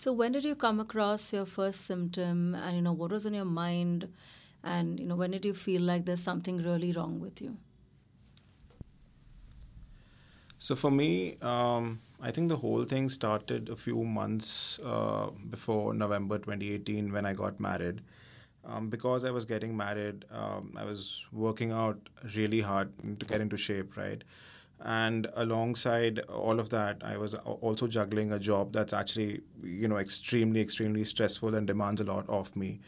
So when did you come across your first symptom and you know what was in your mind and you know when did you feel like there's something really wrong with you? So for me, um, I think the whole thing started a few months uh, before November 2018 when I got married. Um, because I was getting married, um, I was working out really hard to get into shape, right? And alongside all of that, I was also juggling a job that's actually, you know, extremely, extremely stressful and demands a lot of me.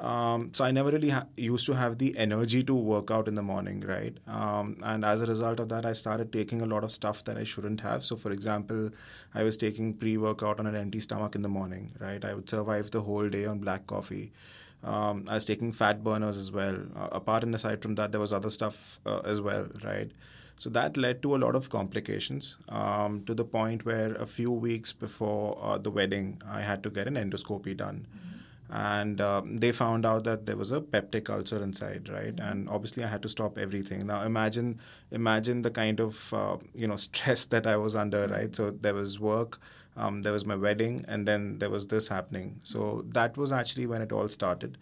Um, so I never really ha- used to have the energy to work out in the morning, right? Um, and as a result of that, I started taking a lot of stuff that I shouldn't have. So, for example, I was taking pre-workout on an empty stomach in the morning, right? I would survive the whole day on black coffee. Um, I was taking fat burners as well. Uh, apart and aside from that, there was other stuff uh, as well, right? So that led to a lot of complications um, to the point where a few weeks before uh, the wedding, I had to get an endoscopy done. Mm-hmm and um, they found out that there was a peptic ulcer inside right? And obviously i had to stop everything. Now imagine imagine the kind of uh, you know stress that i was under right? So there was work um, there was my wedding and then there was this happening. So that was actually when it all started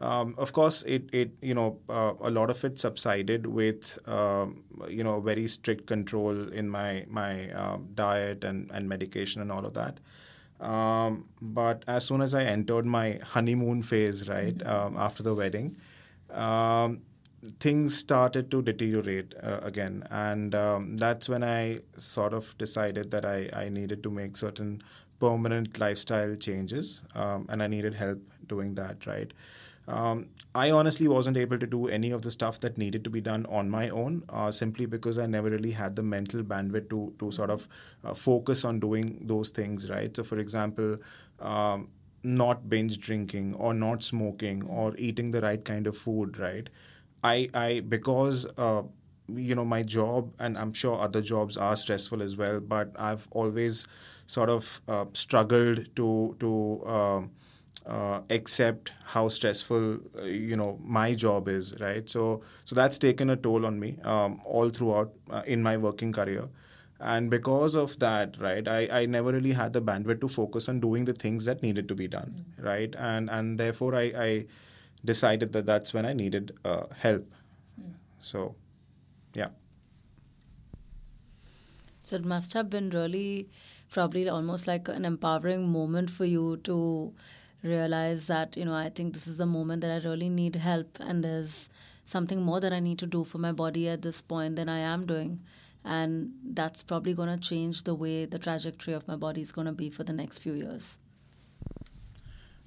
um, of course, it, it you know uh, a lot of it subsided with um, you know very strict control in my my uh, diet and, and medication and all of that. Um, but as soon as I entered my honeymoon phase, right mm-hmm. um, after the wedding, um, things started to deteriorate uh, again, and um, that's when I sort of decided that I, I needed to make certain permanent lifestyle changes, um, and I needed help doing that, right. Um, I honestly wasn't able to do any of the stuff that needed to be done on my own, uh, simply because I never really had the mental bandwidth to to sort of uh, focus on doing those things, right? So, for example. Um, not binge drinking or not smoking or eating the right kind of food right i i because uh, you know my job and i'm sure other jobs are stressful as well but i've always sort of uh, struggled to to um, uh, accept how stressful uh, you know my job is right? So so that's taken a toll on me um, all throughout uh, in my working career. And because of that right I, I never really had the bandwidth to focus on doing the things that needed to be done mm-hmm. right? And and therefore I, I decided that that's when I needed uh, help. Mm. so yeah. So it must have been really probably almost like an empowering moment for you to realize that you know i think this is the moment that i really need help and there's something more that i need to do for my body at this point than i am doing and that's probably going to change the way the trajectory of my body is going to be for the next few years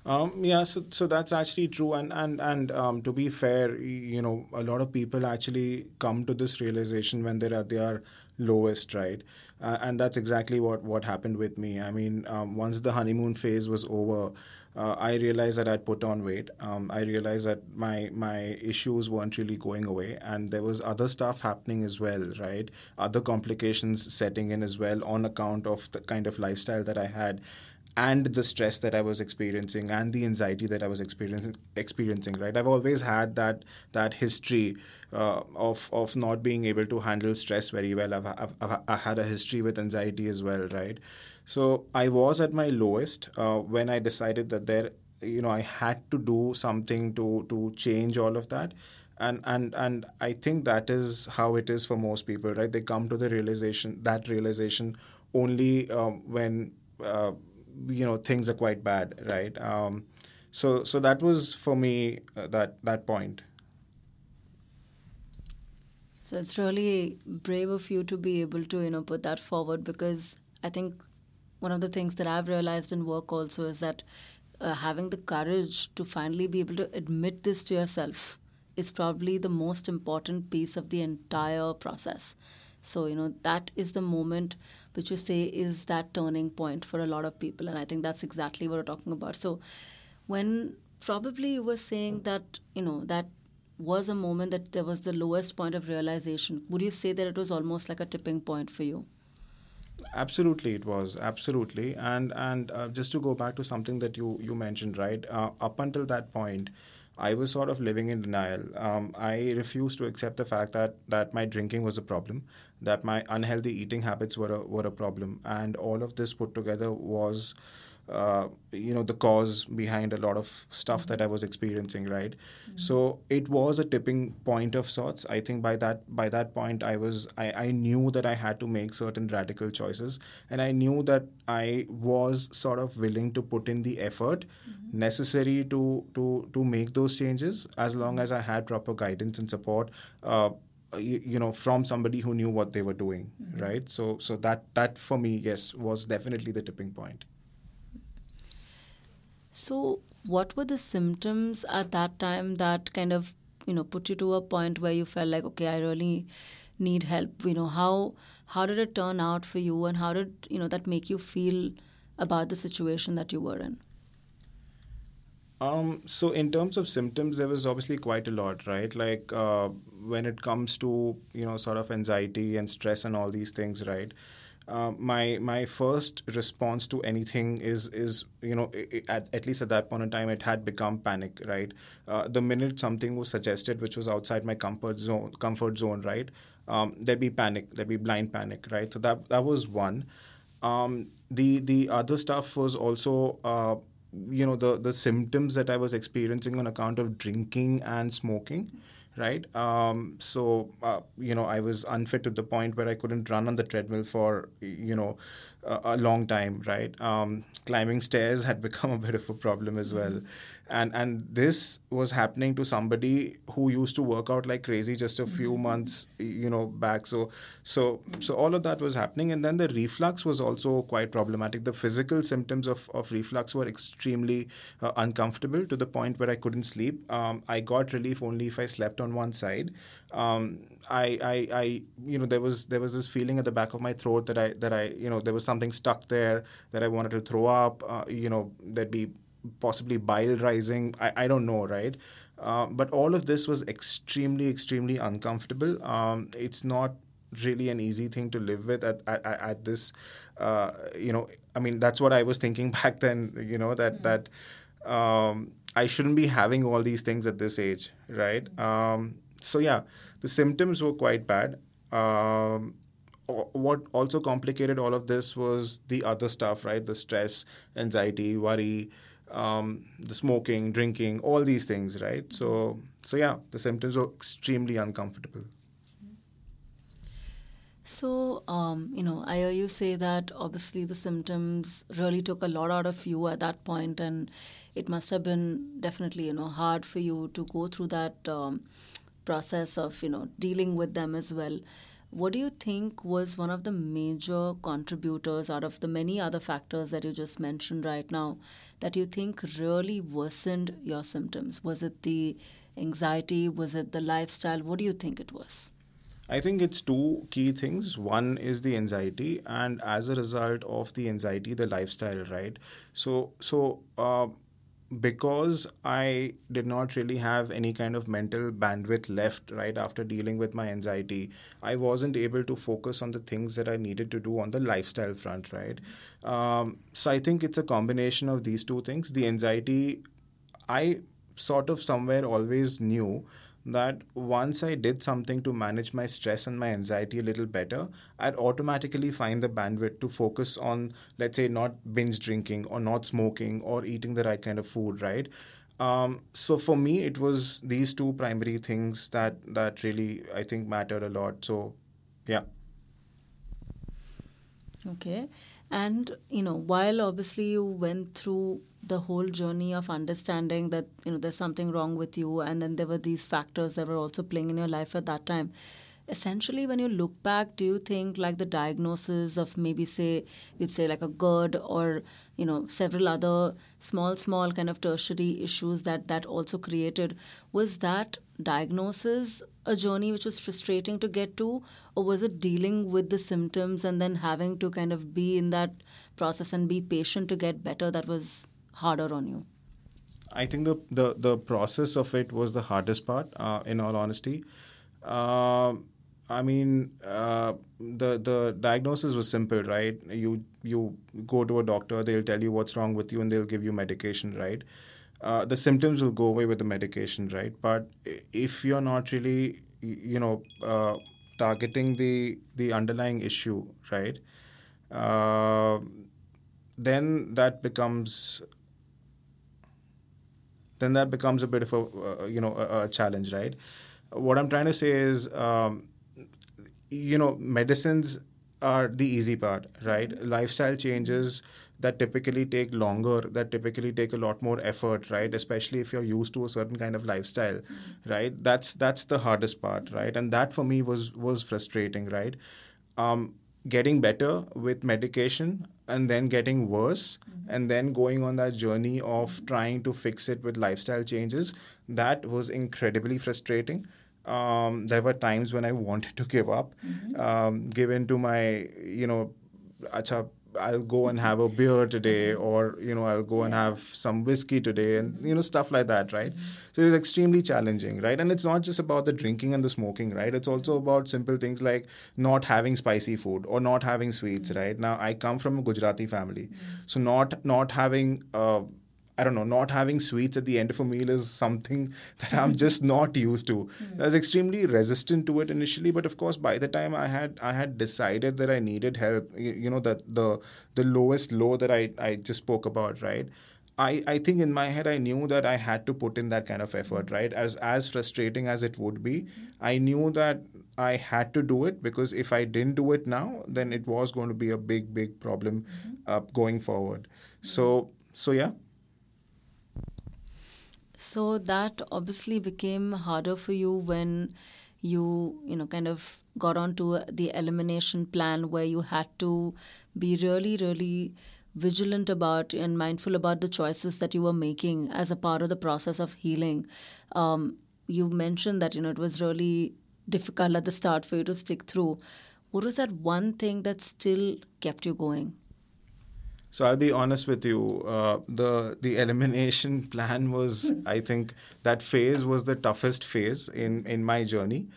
um, yeah, so, so that's actually true, and and and um, to be fair, you know, a lot of people actually come to this realization when they're at their lowest, right? Uh, and that's exactly what what happened with me. I mean, um, once the honeymoon phase was over, uh, I realized that I'd put on weight. Um, I realized that my my issues weren't really going away, and there was other stuff happening as well, right? Other complications setting in as well on account of the kind of lifestyle that I had and the stress that I was experiencing and the anxiety that I was experiencing experiencing right I've always had that that history uh, of of not being able to handle stress very well I've, I've, I've, had a history with anxiety as well right so I was at my lowest uh, when I decided that there you know I had to do something to to change all of that. And and and I think that is how it is for most people right? They come to the realization that realization only um, when uh, you know things are quite bad right? Um, so so that was for me uh, that that point. So it's really brave of you to be able to you know put that forward because i think one of the things that i've realized in work also is that uh, having the courage to finally be able to admit this to yourself is probably the most important piece of the entire process so, you know, that is the moment which you say is that turning point for a lot of people. And I think that's exactly what we're talking about. So, when probably you were saying that, you know, that was a moment that there was the lowest point of realization, would you say that it was almost like a tipping point for you? Absolutely it was absolutely and and uh, just to go back to something that you you mentioned right uh, up until that point I was sort of living in denial. Um, I refused to accept the fact that, that my drinking was a problem, that my unhealthy eating habits were a, were a problem, and all of this put together was uh, you know the cause behind a lot of stuff that I was experiencing right mm-hmm. so it was a tipping point of sorts I think by that by that point I was I, I knew that I had to make certain radical choices and I knew that I was sort of willing to put in the effort mm-hmm. necessary to to to make those changes as long as I had proper guidance and support uh, you, you, know from somebody who knew what they were doing mm-hmm. right so so that that for me yes was definitely the tipping point so, what were the symptoms at that time that kind of you know put you to a point where you felt like okay i really need help you know? How how did it turn out for you and how did you know that make you feel about the situation that you were in? Um, so in terms of symptoms there was obviously quite a lot right? Like uh, when it comes to you know sort of anxiety and stress and all these things right uh, my my first response to anything is is you know at, at least at that point in time it had become panic right? Uh, the minute something was suggested which was outside my comfort zone comfort zone right? Um, there'd be panic there'd be blind panic right? So that that was one. Um, the the other stuff was also uh, you know the the symptoms that I was experiencing on account of drinking and smoking right? Um, so uh, you know, I was unfit to the point where I couldn't run on the treadmill for you know a, a long time, right? Um, climbing stairs had become a bit of a problem as well. Mm-hmm and and this was happening to somebody who used to work out like crazy just a few mm-hmm. months you know back so so so all of that was happening and then the reflux was also quite problematic the physical symptoms of, of reflux were extremely uh, uncomfortable to the point where i couldn't sleep um, i got relief only if i slept on one side um, I, I, I, you know, there was there was this feeling at the back of my throat that I that I, you know, there was something stuck there that I wanted to throw up. Uh, you know, there'd be possibly bile rising. I, I don't know, right? Uh, but all of this was extremely, extremely uncomfortable. Um, it's not really an easy thing to live with at, at, at this, uh, you know, I mean, that's what I was thinking back then, you know, that, mm-hmm. that um, I shouldn't be having all these things at this age, right? Um, so, yeah, the symptoms were quite bad. Um, what also complicated all of this was the other stuff, right? The stress, anxiety, worry, um, the smoking, drinking, all these things, right? So, so yeah, the symptoms are extremely uncomfortable. So, um, you know, I hear you say that obviously the symptoms really took a lot out of you at that point, and it must have been definitely, you know, hard for you to go through that um, process of, you know, dealing with them as well. What do you think was one of the major contributors out of the many other factors that you just mentioned right now that you think really worsened your symptoms? Was it the anxiety? Was it the lifestyle? What do you think it was? I think it's two key things. One is the anxiety, and as a result of the anxiety, the lifestyle, right? So, so uh, because I did not really have any kind of mental bandwidth left right after dealing with my anxiety, I wasn't able to focus on the things that I needed to do on the lifestyle front, right? Um, so I think it's a combination of these two things. The anxiety, I sort of somewhere always knew that once I did something to manage my stress and my anxiety a little better, I'd automatically find the bandwidth to focus on, let's say, not binge drinking or not smoking or eating the right kind of food, right? Um, so for me, it was these two primary things that that really I think mattered a lot. So, yeah. Okay, and you know, while obviously you went through the whole journey of understanding that you know there's something wrong with you and then there were these factors that were also playing in your life at that time. Essentially when you look back do you think like the diagnosis of maybe say we'd say like a GERD or you know several other small small kind of tertiary issues that that also created was that diagnosis a journey which was frustrating to get to or was it dealing with the symptoms and then having to kind of be in that process and be patient to get better that was harder on you? I think the, the, the process of it was the hardest part, uh, in all honesty. Uh, I mean, uh, the the diagnosis was simple, right? You you go to a doctor, they'll tell you what's wrong with you, and they'll give you medication, right? Uh, the symptoms will go away with the medication, right? But if you're not really, you know, uh, targeting the the underlying issue, right? Uh, then that becomes then that becomes a bit of a uh, you know a, a, challenge, right? What I'm trying to say is, um, you know, medicines are the easy part, right? Lifestyle changes that typically take longer, that typically take a lot more effort, right? Especially if you're used to a certain kind of lifestyle, right? That's that's the hardest part, right? And that for me was was frustrating, right? Um, getting better with medication and then getting worse mm-hmm. and then going on that journey of trying to fix it with lifestyle changes that was incredibly frustrating um, there were times when i wanted to give up mm-hmm. um, give in to my you know acha I'll go and have a beer today, or you know, I'll go and have some whiskey today, and you know, stuff like that, right? So it's extremely challenging, right? And it's not just about the drinking and the smoking, right? It's also about simple things like not having spicy food or not having sweets, right? Now, I come from a Gujarati family, so not not having uh, I don't know, not having sweets at the end of a meal is something that I'm just not used to. Mm. I was extremely resistant to it initially, but of course, by the time I had I had decided that I needed help, you, you know, that the the lowest low that I I just spoke about, right? I, I think in my head I knew that I had to put in that kind of effort, right? As as frustrating as it would be, I knew that I had to do it because if I didn't do it now, then it was going to be a big, big problem uh, going forward. So so yeah, so that obviously became harder for you when you, you know, kind of got onto the elimination plan where you had to be really, really vigilant about and mindful about the choices that you were making as a part of the process of healing. Um, you mentioned that, you know, it was really difficult at the start for you to stick through. What was that one thing that still kept you going? So I'll be honest with you. Uh, the the elimination plan was, I think, that phase was the toughest phase in in my journey.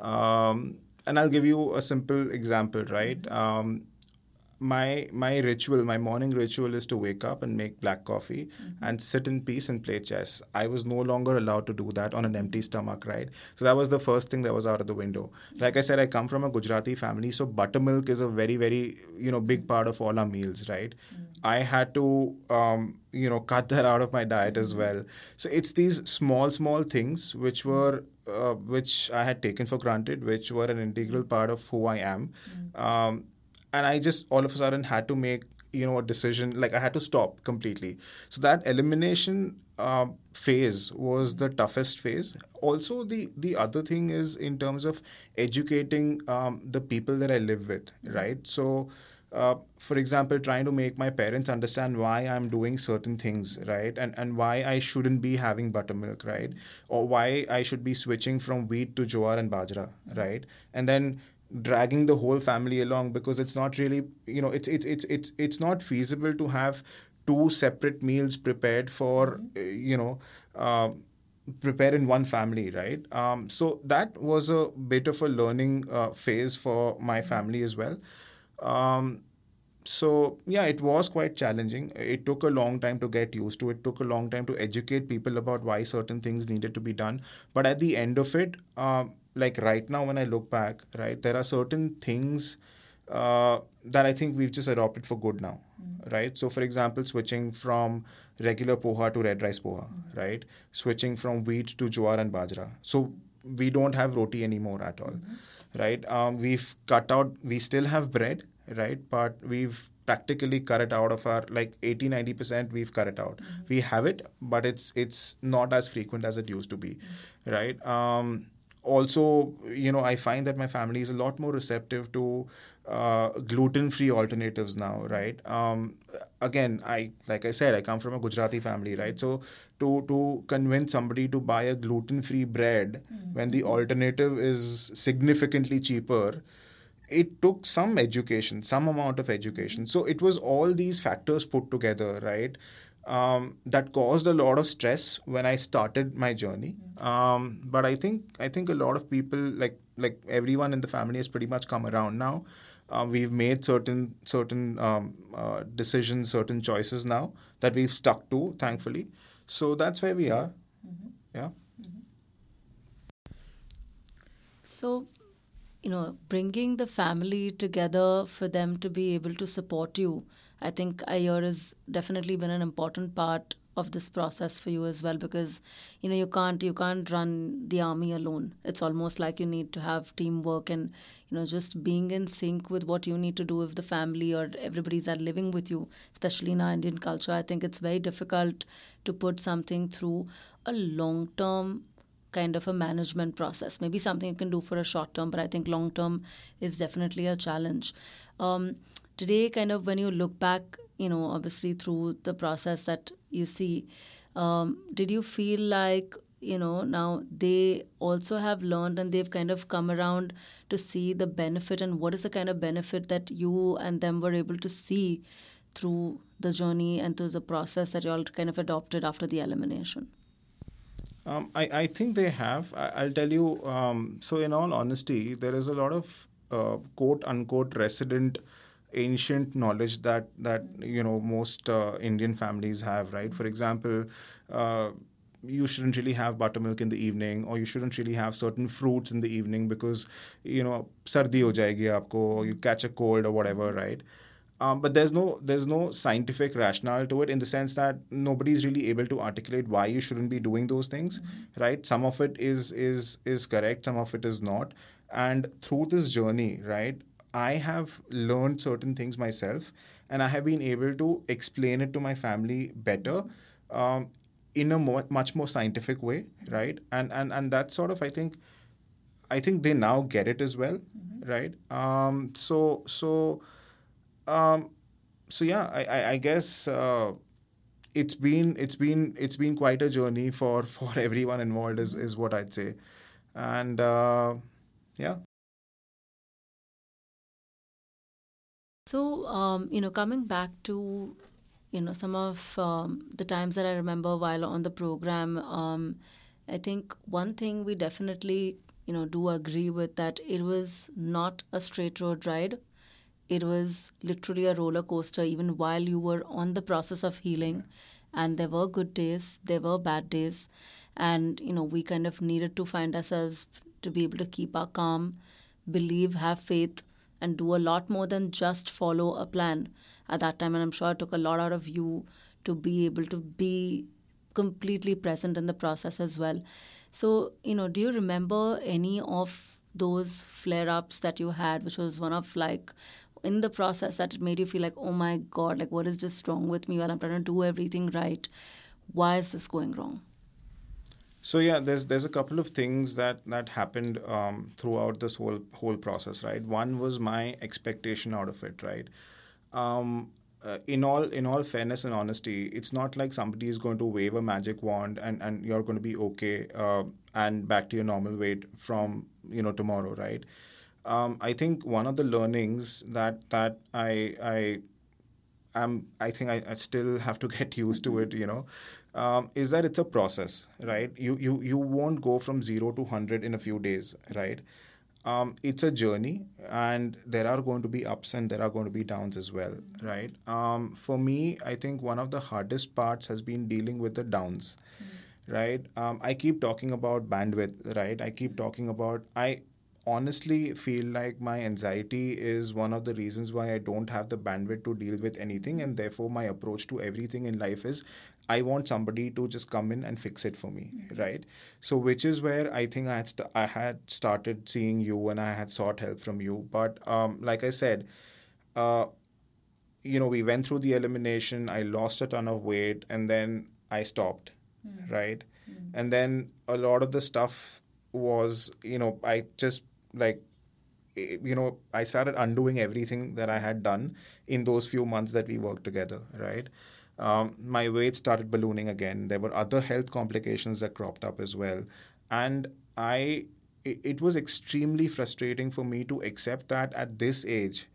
Um, and I'll give you a simple example, right? Um, my my ritual my morning ritual is to wake up and make black coffee mm-hmm. and sit in peace and play chess i was no longer allowed to do that on an empty stomach right so that was the first thing that was out of the window like i said i come from a gujarati family so buttermilk is a very very you know big part of all our meals right mm-hmm. i had to um, you know cut that out of my diet as mm-hmm. well so it's these small small things which were uh, which i had taken for granted which were an integral part of who i am mm-hmm. um, and I just all of a sudden had to make you know a decision like I had to stop completely. So that elimination uh, phase was the toughest phase. Also, the the other thing is in terms of educating um, the people that I live with, right? So. Uh, for example, trying to make my parents understand why I'm doing certain things, right? And and why I shouldn't be having buttermilk, right? Or why I should be switching from wheat to jowar and bajra, right? And then dragging the whole family along because it's not really you know it's it's it's it's it's not feasible to have two separate meals prepared for mm-hmm. uh, you know uh, prepare in one family right? Um, so that was a bit of a learning uh, phase for my mm-hmm. family as well. Um, so yeah it was quite challenging. It took a long time to get used to it took a long time to educate people about why certain things needed to be done. But at the end of it um, like right now when I look back, right, there are certain things uh, that I think we've just adopted for good now, mm. right? So, for example, switching from regular poha to red rice poha, mm. right? Switching from wheat to jowar and bajra. So, we don't have roti anymore at all, mm-hmm. right? Um, we've cut out, we still have bread, right? But we've practically cut it out of our like 80 90% we've cut it out mm-hmm. we have it but it's it's not as frequent as it used to be mm-hmm. right um also, you know, I find that my family is a lot more receptive to uh, gluten-free alternatives now, right? Um, again, I like I said, I come from a Gujarati family, right? So to to convince somebody to buy a gluten-free bread mm-hmm. when the alternative is significantly cheaper, it took some education, some amount of education. So it was all these factors put together, right? Um, that caused a lot of stress when I started my journey. Um, but I think I think a lot of people like like everyone in the family has pretty much come around now. Uh, we've made certain certain um, uh, decisions, certain choices now that we've stuck to, thankfully. So that's where we are. Mm-hmm. Yeah. Mm-hmm. So you know, bringing the family together for them to be able to support you, I think year has definitely been an important part of this process for you as well because you know you can't you can't run the army alone it's almost like you need to have teamwork and you know just being in sync with what you need to do if the family or everybody's that living with you especially in our indian culture i think it's very difficult to put something through a long term kind of a management process. Maybe something you can do for a short term, but I think long term is definitely a challenge. Um, today, kind of when you look back, you know, obviously through the process that you see, um, did you feel like you know now they also have learned and they've kind of come around to see the benefit and what is the kind of benefit that you and them were able to see through the journey and through the process that you all kind of adopted after the elimination um, I, I think they have. I, will tell you. Um, so, in all honesty, there is a lot of uh, quote unquote resident ancient knowledge that that you know most uh, Indian families have. Right. For example. Uh, you shouldn't really have buttermilk in the evening or you shouldn't really have certain fruits in the evening because you know sardi ho jayegi aapko you catch a cold or whatever right um, but there's no there's no scientific rationale to it in the sense that nobody's really able to articulate why you shouldn't be doing those things, mm-hmm. right? Some of it is is is correct, some of it is not. And through this journey, right, I have learned certain things myself, and I have been able to explain it to my family better. Um, in a more, much more scientific way, right? And and and that sort of I think, I think they now get it as well, mm-hmm. right? Um, so so um, so yeah, I, I, I guess uh, it's been it's been it's been quite a journey for for everyone involved is is what I'd say, and uh, yeah. So um, you know, coming back to you know some of um, the times that I remember while on the program, um, I think one thing we definitely you know do agree with that it was not a straight road ride. It was literally a roller coaster even while you were on the process of healing. And there were good days there were bad days. And you know we kind of needed to find ourselves to be able to keep our calm believe have faith and do a lot more than just follow a plan at that time and i'm sure it took a lot out of you to be able to be completely present in the process as well so you know do you remember any of those flare ups that you had which was one of like in the process that it made you feel like, oh my God, like what is just wrong with me while I'm trying to do everything right? Why is this going wrong? So yeah, there's there's a couple of things that that happened um, throughout this whole whole process, right? One was my expectation out of it, right? Um, uh, in all in all fairness and honesty, it's not like somebody is going to wave a magic wand and, and you're going to be okay uh, and back to your normal weight from you know tomorrow, right? um, I think one of the learnings that that I I am I think I, I still have to get used to it. You know, um, is that it's a process, right? You you you won't go from zero to hundred in a few days, right? Um, it's a journey, and there are going to be ups and there are going to be downs as well, right? Um, for me, I think one of the hardest parts has been dealing with the downs, mm-hmm. right? Um, I keep talking about bandwidth, right? I keep talking about I honestly feel like my anxiety is one of the reasons why I don't have the bandwidth to deal with anything, and therefore my approach to everything in life is I want somebody to just come in and fix it for me, right? So, which is where I think I had st- I had started seeing you and I had sought help from you. But um, like I said, uh, you know, we went through the elimination. I lost a ton of weight, and then I stopped, mm. right? Mm. And then a lot of the stuff was, you know, I just like you know i started undoing everything that i had done in those few months that we worked together right? Um, my weight started ballooning again. There were other health complications that cropped up as well. And i it, it was extremely frustrating for me to accept that at this age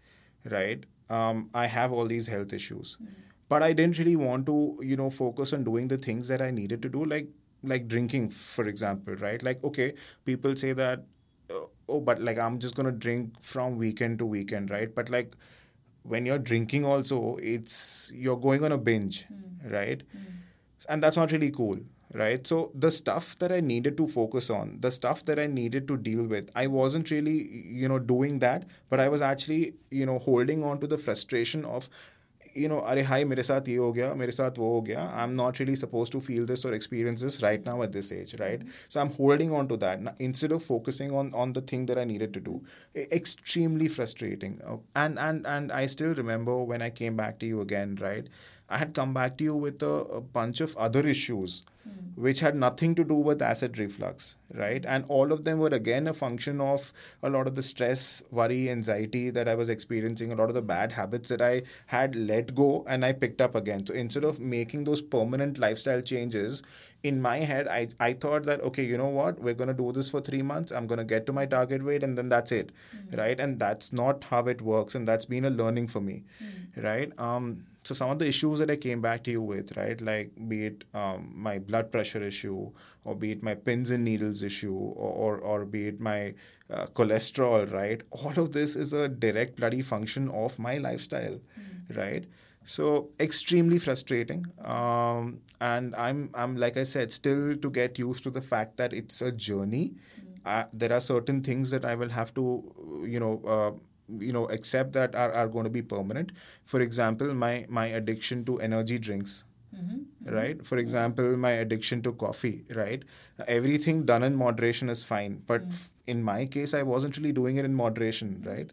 right? Um, i have all these health issues. Mm-hmm. but i didn't really want to you know focus on doing the things that i needed to do like like drinking for example right? Like okay people say that oh, but like I'm just gonna drink from weekend to weekend, right? But like when you're drinking, also, it's you're going on a binge, mm. right? Mm. And that's not really cool, right so the stuff that i needed to focus on the stuff that i needed to deal with i wasn't really you know doing that but i was actually you know holding on to the frustration of you know अरे हाय मेरे साथ ये हो गया मेरे साथ वो हो गया I'm not really supposed to feel this or experience this right now at this age right so I'm holding on to that instead of focusing on on the thing that I needed to do extremely frustrating and and and I still remember when I came back to you again right I had come back to you with a, a bunch of other issues mm. which had nothing to do with acid reflux, right? And all of them were again a function of a lot of the stress, worry, anxiety that I was experiencing, a lot of the bad habits that I had let go and I picked up again. So instead of making those permanent lifestyle changes, in my head, I, I thought that, okay, you know what, we're going to do this for three months. I'm going to get to my target weight and then that's it, mm. right? And that's not how it works. And that's been a learning for me, mm. right? Um, so some of the issues that I came back to you with, right, like be it um, my blood pressure issue, or be it my pins and needles issue, or or, or be it my uh, cholesterol, right? All of this is a direct bloody function of my lifestyle, mm-hmm. right? So extremely frustrating, um, and I'm I'm like I said, still to get used to the fact that it's a journey. Mm-hmm. Uh, there are certain things that I will have to, you know. Uh, you know accept that are, are going to be permanent. For example my my addiction to energy drinks mm-hmm. right? For example my addiction to coffee right? Everything done in moderation is fine but mm. in my case i wasn't really doing it in moderation right?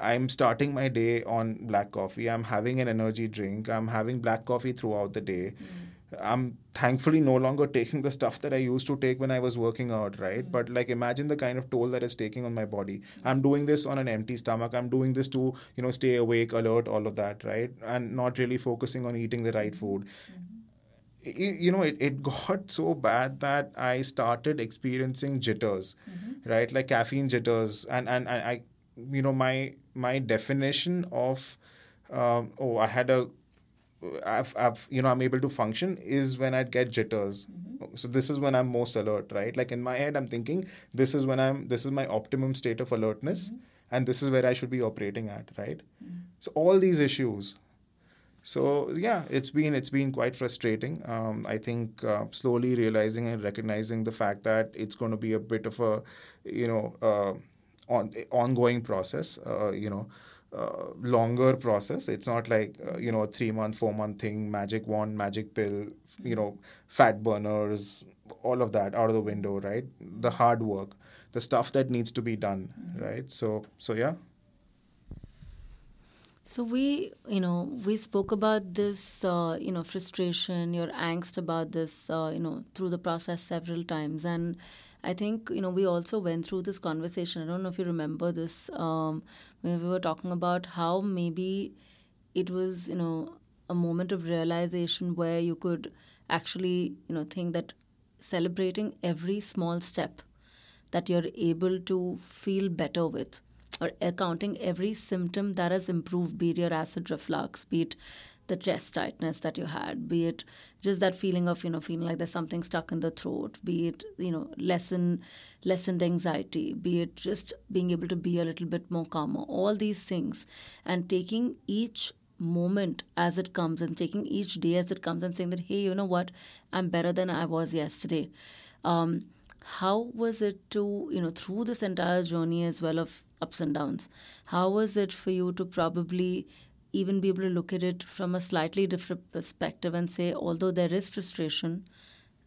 I'm starting my day on black coffee. I'm having an energy drink. I'm having black coffee throughout the day. Mm I'm thankfully no longer taking the stuff that I used to take when I was working out, right? Mm-hmm. But like imagine the kind of toll that it's taking on my body. I'm doing this on an empty stomach. I'm doing this to, you know, stay awake, alert, all of that, right? And not really focusing on eating the right food. Mm-hmm. You, know, it, it got so bad that I started experiencing jitters, mm-hmm. right? Like caffeine jitters. And, and, and I, you know, my my definition of, um, oh, I had a I've, I've you know i'm able to function is when i get jitters mm-hmm. so this is when i'm most alert right like in my head i'm thinking this is when i'm this is my optimum state of alertness mm-hmm. and this is where i should be operating at right mm-hmm. so all these issues so yeah it's been it's been quite frustrating um, i think uh, slowly realizing and recognizing the fact that it's going to be a bit of a you know uh, on ongoing process uh, you know uh, longer process. It's not like uh, you know a three month, four month thing, magic wand, magic pill, you know, fat burners, all of that out of the window, right? The hard work, the stuff that needs to be done, right? So so yeah. So we, you know, we spoke about this, uh, you know, frustration, your angst about this, uh, you know, through the process several times, and I think you know we also went through this conversation. I don't know if you remember this um, when we were talking about how maybe it was you know a moment of realization where you could actually you know think that celebrating every small step that you're able to feel better with or accounting every symptom that has improved, be it your acid reflux, be it the chest tightness that you had, be it just that feeling of, you know, feeling like there's something stuck in the throat, be it, you know, lessen lessened anxiety, be it just being able to be a little bit more calmer, all these things. And taking each moment as it comes and taking each day as it comes and saying that, hey, you know what, I'm better than I was yesterday. Um, how was it to, you know, through this entire journey as well of ups and downs, how was it for you to probably even be able to look at it from a slightly different perspective and say, although there is frustration,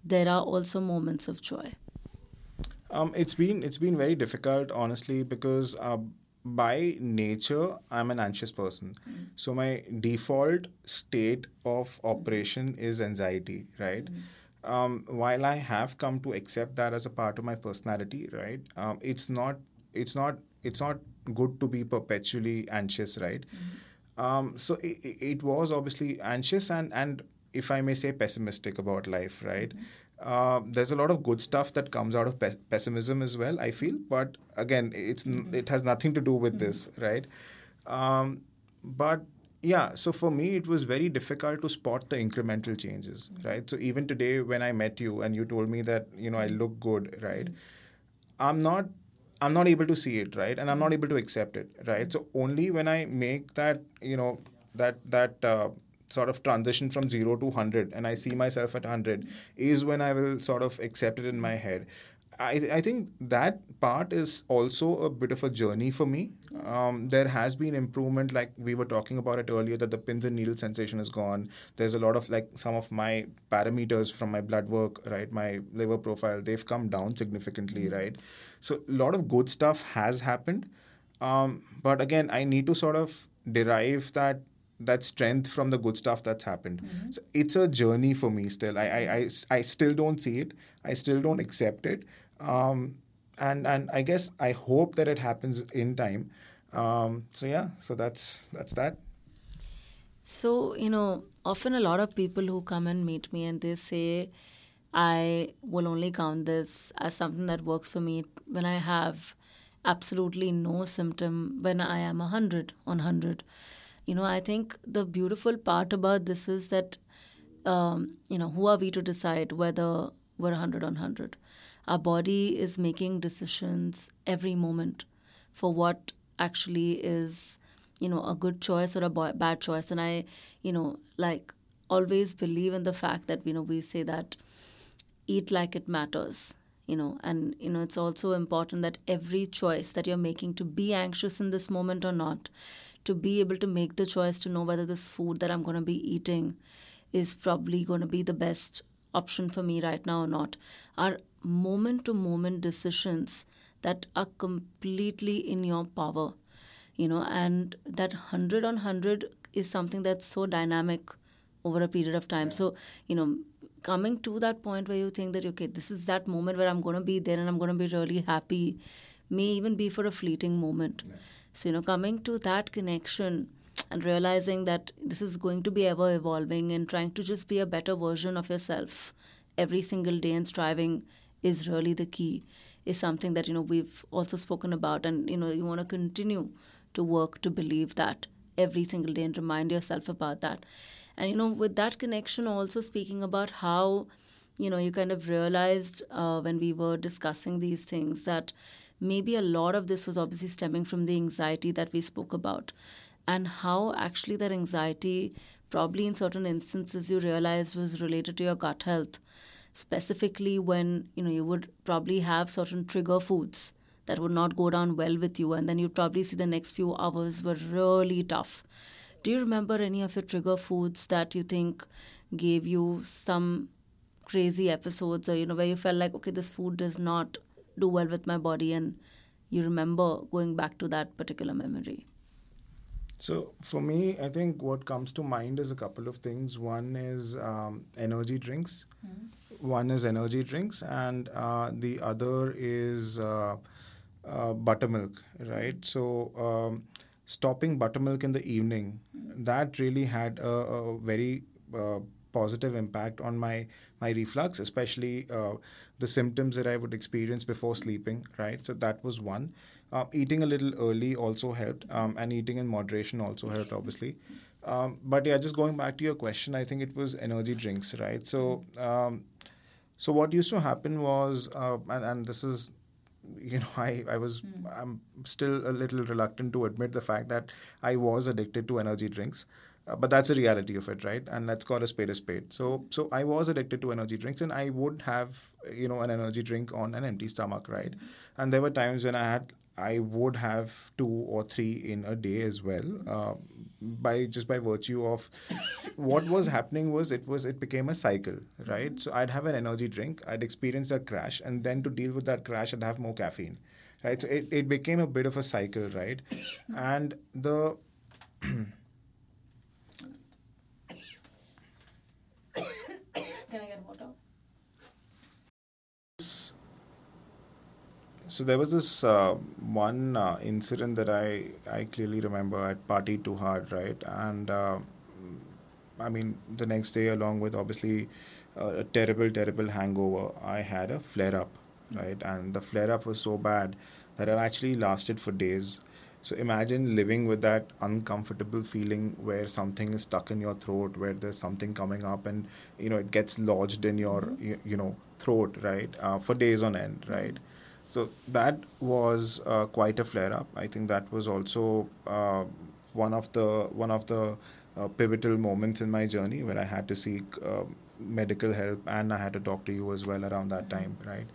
there are also moments of joy? Um, it's been it's been very difficult, honestly, because uh, by nature I'm an anxious person. Mm. So my default state of operation is anxiety, right? Mm. Um, while I have come to accept that as a part of my personality, right? Um, it's not it's not it's not good to be perpetually anxious, right? Mm-hmm um, so it, it was obviously anxious and, and if I may say pessimistic about life, right? Mm-hmm. Uh, there's a lot of good stuff that comes out of pe- pessimism as well. I feel, but again, it's mm-hmm. it has nothing to do with mm-hmm. this, right? Um, but yeah, so for me, it was very difficult to spot the incremental changes, mm-hmm. right? So even today, when I met you and you told me that you know I look good, right? Mm-hmm. I'm not I'm not able to see it, right? And I'm not able to accept it, right? So only when I make that, you know, that that uh, sort of transition from zero to 100 and I see myself at 100 is when I will sort of accept it in my head. I, I think that part is also a bit of a journey for me. Um, there has been improvement, like we were talking about it earlier, that the pins and needle sensation is gone. There's a lot of like some of my parameters from my blood work, right, my liver profile, they've come down significantly, right? So a lot of good stuff has happened. Um, but again, I need to sort of derive that that strength from the good stuff that's happened. Mm-hmm. So it's a journey for me still. I, I, I, I still don't see it. I still don't accept it. Um, and and I guess I hope that it happens in time. Um, so yeah, so that's that's that. So you know, often a lot of people who come and meet me and they say, I will only count this as something that works for me when I have absolutely no symptom when I am 100 on 100. You know, I think the beautiful part about this is that, um, you know, who are we to decide whether we're 100 on 100? Our body is making decisions every moment for what actually is, you know, a good choice or a bad choice. And I, you know, like always believe in the fact that, you know, we say that eat like it matters you know and you know it's also important that every choice that you're making to be anxious in this moment or not to be able to make the choice to know whether this food that i'm going to be eating is probably going to be the best option for me right now or not are moment to moment decisions that are completely in your power you know and that 100 on 100 is something that's so dynamic over a period of time so you know coming to that point where you think that okay this is that moment where i'm going to be there and i'm going to be really happy may even be for a fleeting moment yeah. so you know coming to that connection and realizing that this is going to be ever evolving and trying to just be a better version of yourself every single day and striving is really the key is something that you know we've also spoken about and you know you want to continue to work to believe that every single day and remind yourself about that. And you know with that connection also speaking about how you know you kind of realized uh, when we were discussing these things that maybe a lot of this was obviously stemming from the anxiety that we spoke about. And how actually that anxiety probably in certain instances you realized was related to your gut health. Specifically when you know you would probably have certain trigger foods that would not go down well with you and then you'd probably see the next few hours were really tough. Do you remember any of your trigger foods that you think gave you some crazy episodes or, you know, where you felt like, okay, this food does not do well with my body and you remember going back to that particular memory? So for me, I think what comes to mind is a couple of things. One is um, energy drinks. Mm-hmm. One is energy drinks, and uh, the other is uh, uh, buttermilk. Right. So um, stopping buttermilk in the evening, that really had a, a very uh, positive impact on my my reflux, especially uh, the symptoms that I would experience before sleeping. Right, so that was one. Uh, eating a little early also helped, um, and eating in moderation also helped, obviously. Um, but yeah, just going back to your question, I think it was energy drinks, right? So, um, so what used to happen was, uh, and, and this is you know i i was mm. i'm still a little reluctant to admit the fact that i was addicted to energy drinks uh, but that's the reality of it right and let's call a spade a spade so so i was addicted to energy drinks and i would have you know an energy drink on an empty stomach right mm. and there were times when i had I would have two or three in a day as well, uh, by just by virtue of what was happening was it was it became a cycle, right? So I'd have an energy drink, I'd experience a crash, and then to deal with that crash, I'd have more caffeine, right? So it, it became a bit of a cycle, right? And the So there was this uh, one uh, incident that I I clearly remember. I partied too hard, right? And uh, I mean, the next day, along with obviously uh, a terrible, terrible hangover, I had a flare up, right? And the flare up was so bad that it actually lasted for days. So imagine living with that uncomfortable feeling where something is stuck in your throat, where there's something coming up, and you know it gets lodged in your mm-hmm. you, you know throat, right, uh, for days on end, right. So that was uh, quite a flare up. I think that was also uh, one of the one of the uh, pivotal moments in my journey where I had to seek uh, medical help and I had to talk to you as well around that time, right?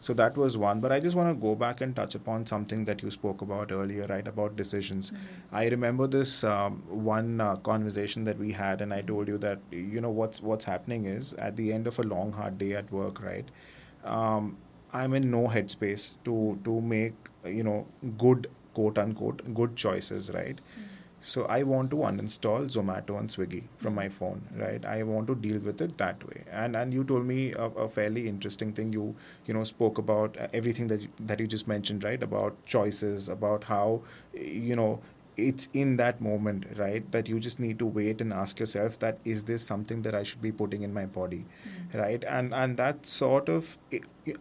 So that was one. But I just want to go back and touch upon something that you spoke about earlier, right? About decisions. Mm-hmm. I remember this um, one uh, conversation that we had, and I told you that you know what's what's happening is at the end of a long hard day at work, right? Um, I'm in no headspace to to make you know good quote unquote good choices, right? Mm-hmm so I want to uninstall Zomato and Swiggy from my phone, right? I want to deal with it that way. And and you told me a, a fairly interesting thing. You you know spoke about everything that you, that you just mentioned, right? About choices, about how you know it's in that moment right that you just need to wait and ask yourself that is this something that i should be putting in my body mm-hmm. right and and that sort of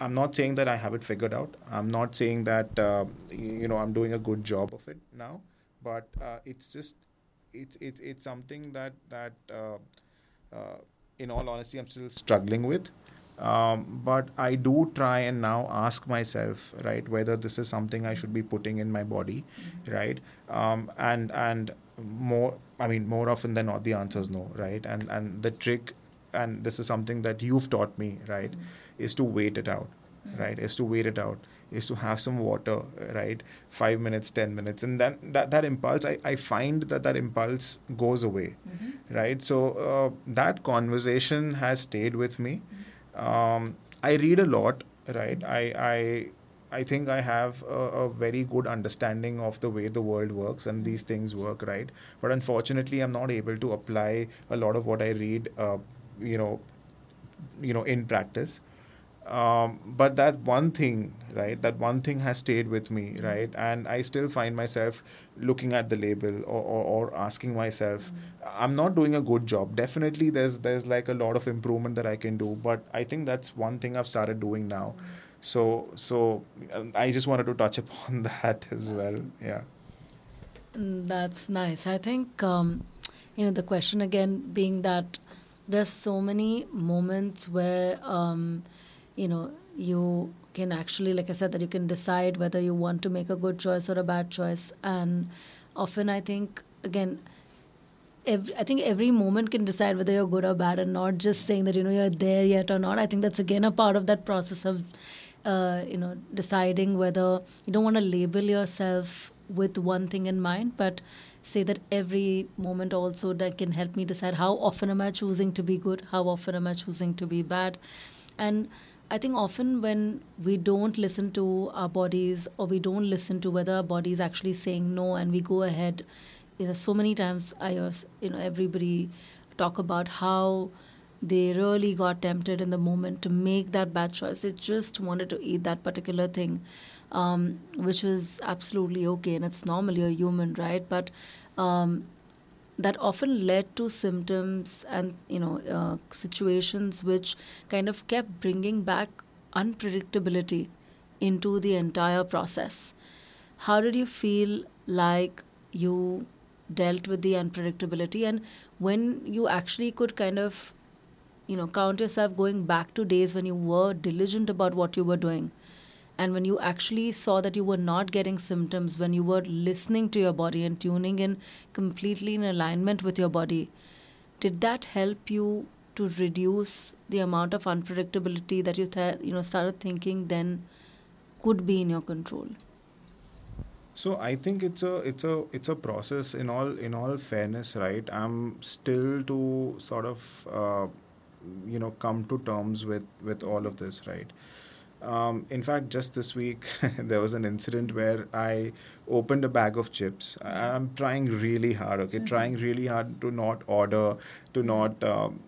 i'm not saying that i have it figured out i'm not saying that uh, you know i'm doing a good job of it now but uh, it's just it's it's it's something that that uh, uh, in all honesty I'm still struggling with. Um, but I do try and now ask myself, right, whether this is something I should be putting in my body, mm-hmm. right, um, and and more. I mean, more often than not, the answer is no, right, and and the trick, and this is something that you've taught me, right, mm-hmm. is to wait it out, mm-hmm. right, is to wait it out is to have some water right five minutes ten minutes and then that, that impulse I, I find that that impulse goes away mm-hmm. right so uh, that conversation has stayed with me mm-hmm. Um, i read a lot right i i I think I have a, a, very good understanding of the way the world works and these things work, right? But unfortunately, I'm not able to apply a lot of what I read, uh, you know, you know, in practice. Um, but that one thing, right? That one thing has stayed with me, right? And I still find myself looking at the label or, or, or asking myself, mm-hmm. I'm not doing a good job. Definitely, there's there's like a lot of improvement that I can do. But I think that's one thing I've started doing now. Mm-hmm. So so I just wanted to touch upon that as well. Yeah. That's nice. I think um, you know the question again being that there's so many moments where. Um, you know you can actually like i said that you can decide whether you want to make a good choice or a bad choice and often i think again every, I think every moment can decide whether you're good or bad, and not just saying that you know you're there yet or not. I think that's again a part of that process of, uh, you know, deciding whether you don't want to label yourself with one thing in mind, but say that every moment also that can help me decide how often am I choosing to be good, how often am I choosing to be bad, and I think often when we don't listen to our bodies or we don't listen to whether our body is actually saying no and we go ahead, you know, so many times I hear, you know, everybody talk about how they really got tempted in the moment to make that bad choice. They just wanted to eat that particular thing, um, which is absolutely okay and it's normal. You're human, right? But um, that often led to symptoms and you know uh, situations which kind of kept bringing back unpredictability into the entire process. How did you feel like you dealt with the unpredictability and when you actually could kind of you know count yourself going back to days when you were diligent about what you were doing and when you actually saw that you were not getting symptoms, when you were listening to your body and tuning in completely in alignment with your body, did that help you to reduce the amount of unpredictability that you th- you know started thinking then could be in your control? So I think it's a it's a it's a process. In all in all fairness, right? I'm still to sort of uh, you know come to terms with with all of this, right? Um, in fact, just this week, there was an incident where I opened a bag of chips. I'm trying really hard, okay? Mm-hmm. Trying really hard to not order, to not, um,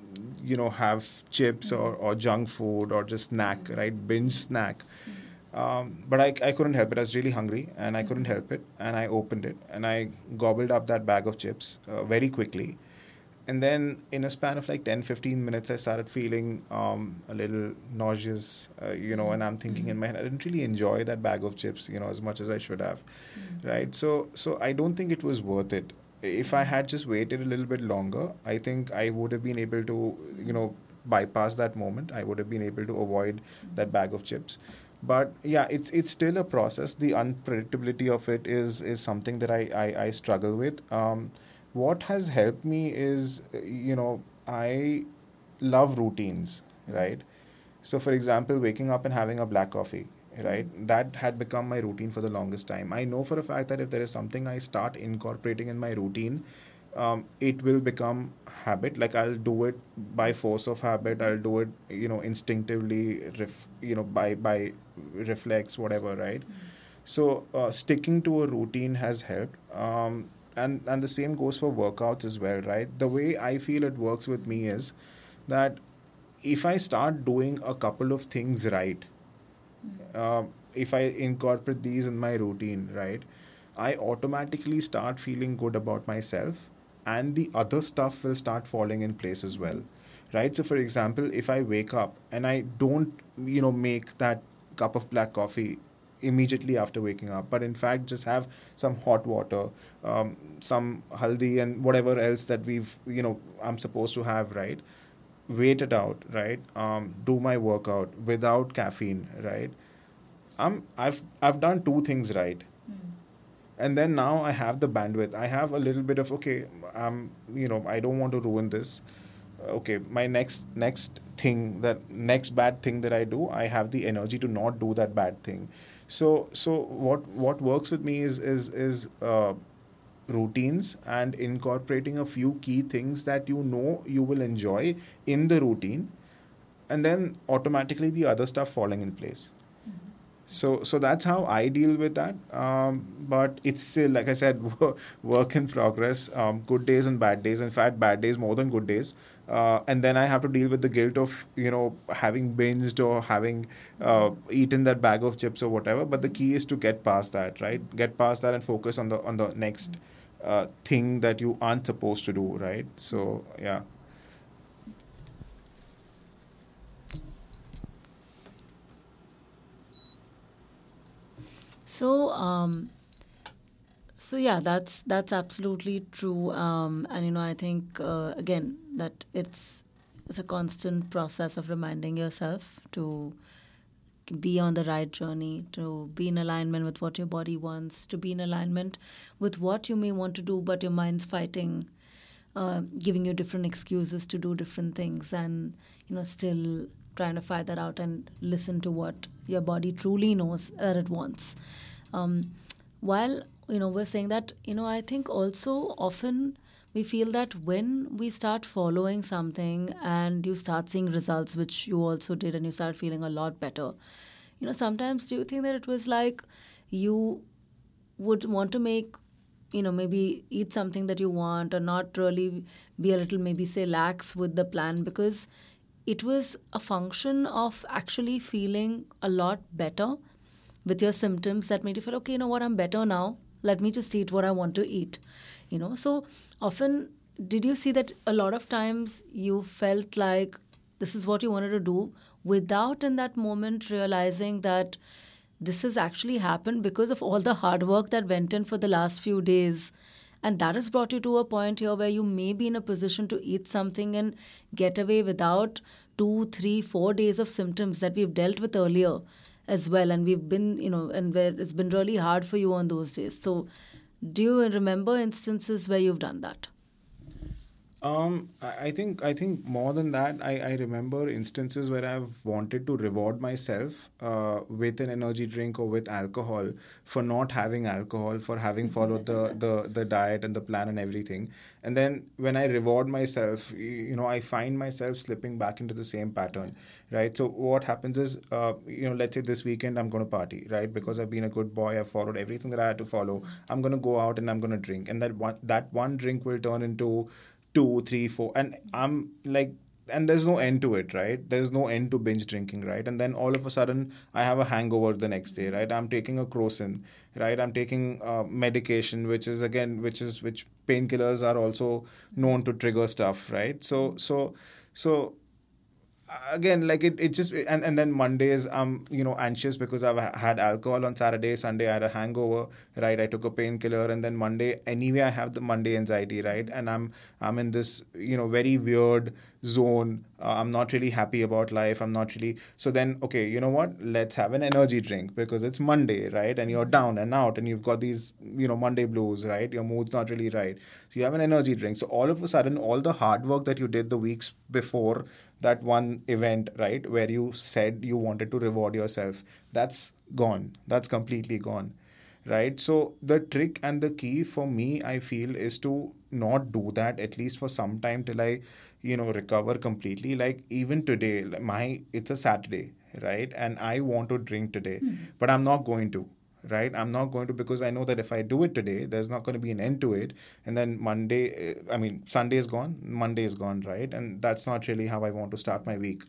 you know, have chips mm-hmm. or, or junk food or just snack, mm-hmm. right? Binge snack. Mm-hmm. Um, but I, I couldn't help it. I was really hungry and I couldn't mm-hmm. help it. And I opened it and I gobbled up that bag of chips uh, very quickly and then in a span of like 10 15 minutes i started feeling um, a little nauseous uh, you know and i'm thinking mm-hmm. in my head i didn't really enjoy that bag of chips you know as much as i should have mm-hmm. right? So so i don't think it was worth it. If i had just waited a little bit longer i think i would have been able to you know bypass that moment. I would have been able to avoid that bag of chips. But yeah it's it's still a process. The unpredictability of it is is something that i i, I struggle with. Um, what has helped me is, you know, I love routines, right? So, for example, waking up and having a black coffee, right? That had become my routine for the longest time. I know for a fact that if there is something I start incorporating in my routine, um, it will become habit. Like I'll do it by force of habit. I'll do it, you know, instinctively, ref, you know, by by reflex, whatever, right? So uh, sticking to a routine has helped. Um, and and the same goes for workouts as well, right? The way I feel it works with me is that if I start doing a couple of things right, uh, if I incorporate these in my routine, right, I automatically start feeling good about myself, and the other stuff will start falling in place as well, right? So, for example, if I wake up and I don't, you know, make that cup of black coffee immediately after waking up, but in fact just have some hot water, um, some haldi, and whatever else that we've, you know, I'm supposed to have, right? Wait it out, right? Um, do my workout without caffeine, right? I'm I've I've done two things right, and then now I have the bandwidth. I have a little bit of okay. I'm you know I don't want to ruin this. Okay, my next next thing that next bad thing that I do, I have the energy to not do that bad thing. So so what what works with me is is is uh, routines and incorporating a few key things that you know you will enjoy in the routine, and then automatically the other stuff falling in place. So, so that's how I deal with that. Um, but it's still, like I said, work in progress. Um, good days and bad days. In fact, bad days more than good days. Uh, and then I have to deal with the guilt of you know having binged or having uh, eaten that bag of chips or whatever. But the key is to get past that, right? Get past that and focus on the on the next uh, thing that you aren't supposed to do, right? So yeah. So, um, so yeah, that's that's absolutely true. Um, and you know, I think uh, again that it's it's a constant process of reminding yourself to be on the right journey, to be in alignment with what your body wants, to be in alignment with what you may want to do, but your mind's fighting, uh, giving you different excuses to do different things, and you know, still trying to find that out and listen to what your body truly knows that it wants. Um, while you know we're saying that, you know, I think also often we feel that when we start following something and you start seeing results, which you also did, and you start feeling a lot better. You know, sometimes do you think that it was like you would want to make you know maybe eat something that you want or not really be a little maybe say lax with the plan because it was a function of actually feeling a lot better with your symptoms that made you feel okay you know what? I'm better now. Let me just eat what i want to eat you know? So often did you see that a lot of times you felt like this is what you wanted to do without in that moment realizing that this has actually happened because of all the hard work that went in for the last few days and that has brought you to a point here where you may be in a position to eat something and get away without two, three, four days of symptoms that we've dealt with earlier as well. And we've been, you know, and where it's been really hard for you on those days. So, do you remember instances where you've done that? Um, I think I think more than that, I, I remember instances where I've wanted to reward myself uh, with an energy drink or with alcohol for not having alcohol, for having followed the, the, the diet and the plan and everything. And then when I reward myself, you know, I find myself slipping back into the same pattern, right? So what happens is, uh, you know, let's say this weekend I'm going to party, right? Because I've been a good boy, I've followed everything that I had to follow. I'm going to go out and I'm going to drink, and that one that one drink will turn into two, three, four, and I'm like, and there's no end to it, right? There's no end to binge drinking, right? And then all of a sudden, I have a hangover the next day, right? I'm taking a crocin, right? I'm taking uh, medication, which is again, which is which painkillers are also known to trigger stuff, right? So, so, so again like it, it just and, and then mondays i'm you know anxious because i've had alcohol on saturday sunday i had a hangover right? I took a painkiller and then monday anyway i have the monday anxiety right? And i'm i'm in this you know very weird zone uh, i'm not really happy about life i'm not really so then okay you know what let's have an energy drink because it's monday right and you're down and out and you've got these you know monday blues right your mood's not really right so you have an energy drink so all of a sudden all the hard work that you did the weeks before that one event right where you said you wanted to reward yourself that's gone that's completely gone right so the trick and the key for me i feel is to not do that at least for some time till i you know recover completely. Like even today my it's a saturday right? And i want to drink today mm-hmm. but i'm not going to right? I'm not going to because i know that if i do it today there's not going to be an end to it. And then monday i mean sunday is gone monday is gone right? And that's not really how i want to start my week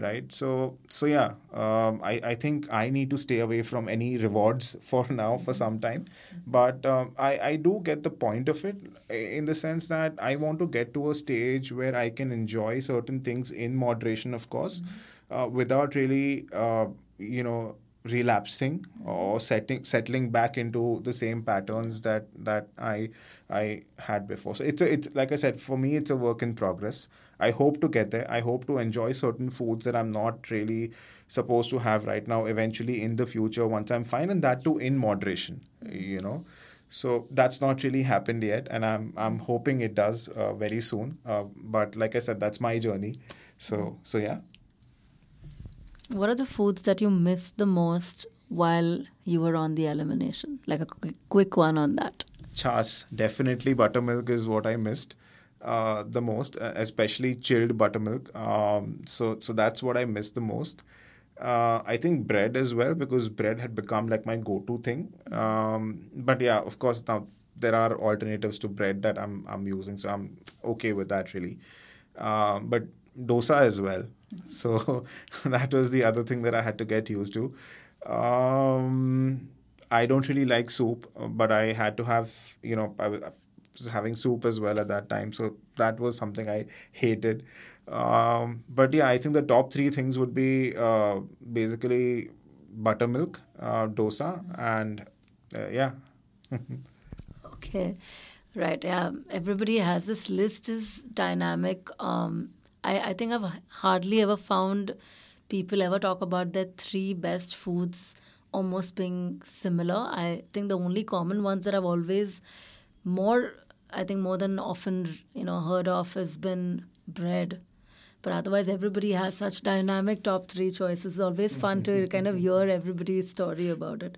right so so yeah um, I, I think i need to stay away from any rewards for now for some time but um, I, I do get the point of it in the sense that i want to get to a stage where i can enjoy certain things in moderation of course mm-hmm. uh, without really uh, you know relapsing or setting settling back into the same patterns that that I I had before. So it's a, it's like I said for me it's a work in progress. I hope to get there. I hope to enjoy certain foods that I'm not really supposed to have right now eventually in the future once I'm fine and that too in moderation, you know. So that's not really happened yet and I'm I'm hoping it does uh, very soon. Uh, but like I said that's my journey. So so yeah. What are the foods that you missed the most while you were on the elimination? Like a quick, one on that. Chas, definitely buttermilk is what I missed uh, the most, uh, especially chilled buttermilk. Um, so so that's what I missed the most. Uh, I think bread as well because bread had become like my go-to thing. Um, but yeah, of course now there are alternatives to bread that I'm I'm using, so I'm okay with that really. Uh, but dosa as well. So that was the other thing that I had to get used to. Um, I don't really like soup, but I had to have, you know, I was having soup as well at that time. So that was something I hated. Um, but yeah, I think the top three things would be uh, basically buttermilk, uh, dosa, and uh, yeah. okay, right. Yeah, everybody has this list is dynamic. Um, I, I think I've hardly ever found people ever talk about their three best foods almost being similar. I think the only common ones that I've always more, I think more than often, you know, heard of has been bread. But otherwise, everybody has such dynamic top three choices. It's always fun to kind of hear everybody's story about it.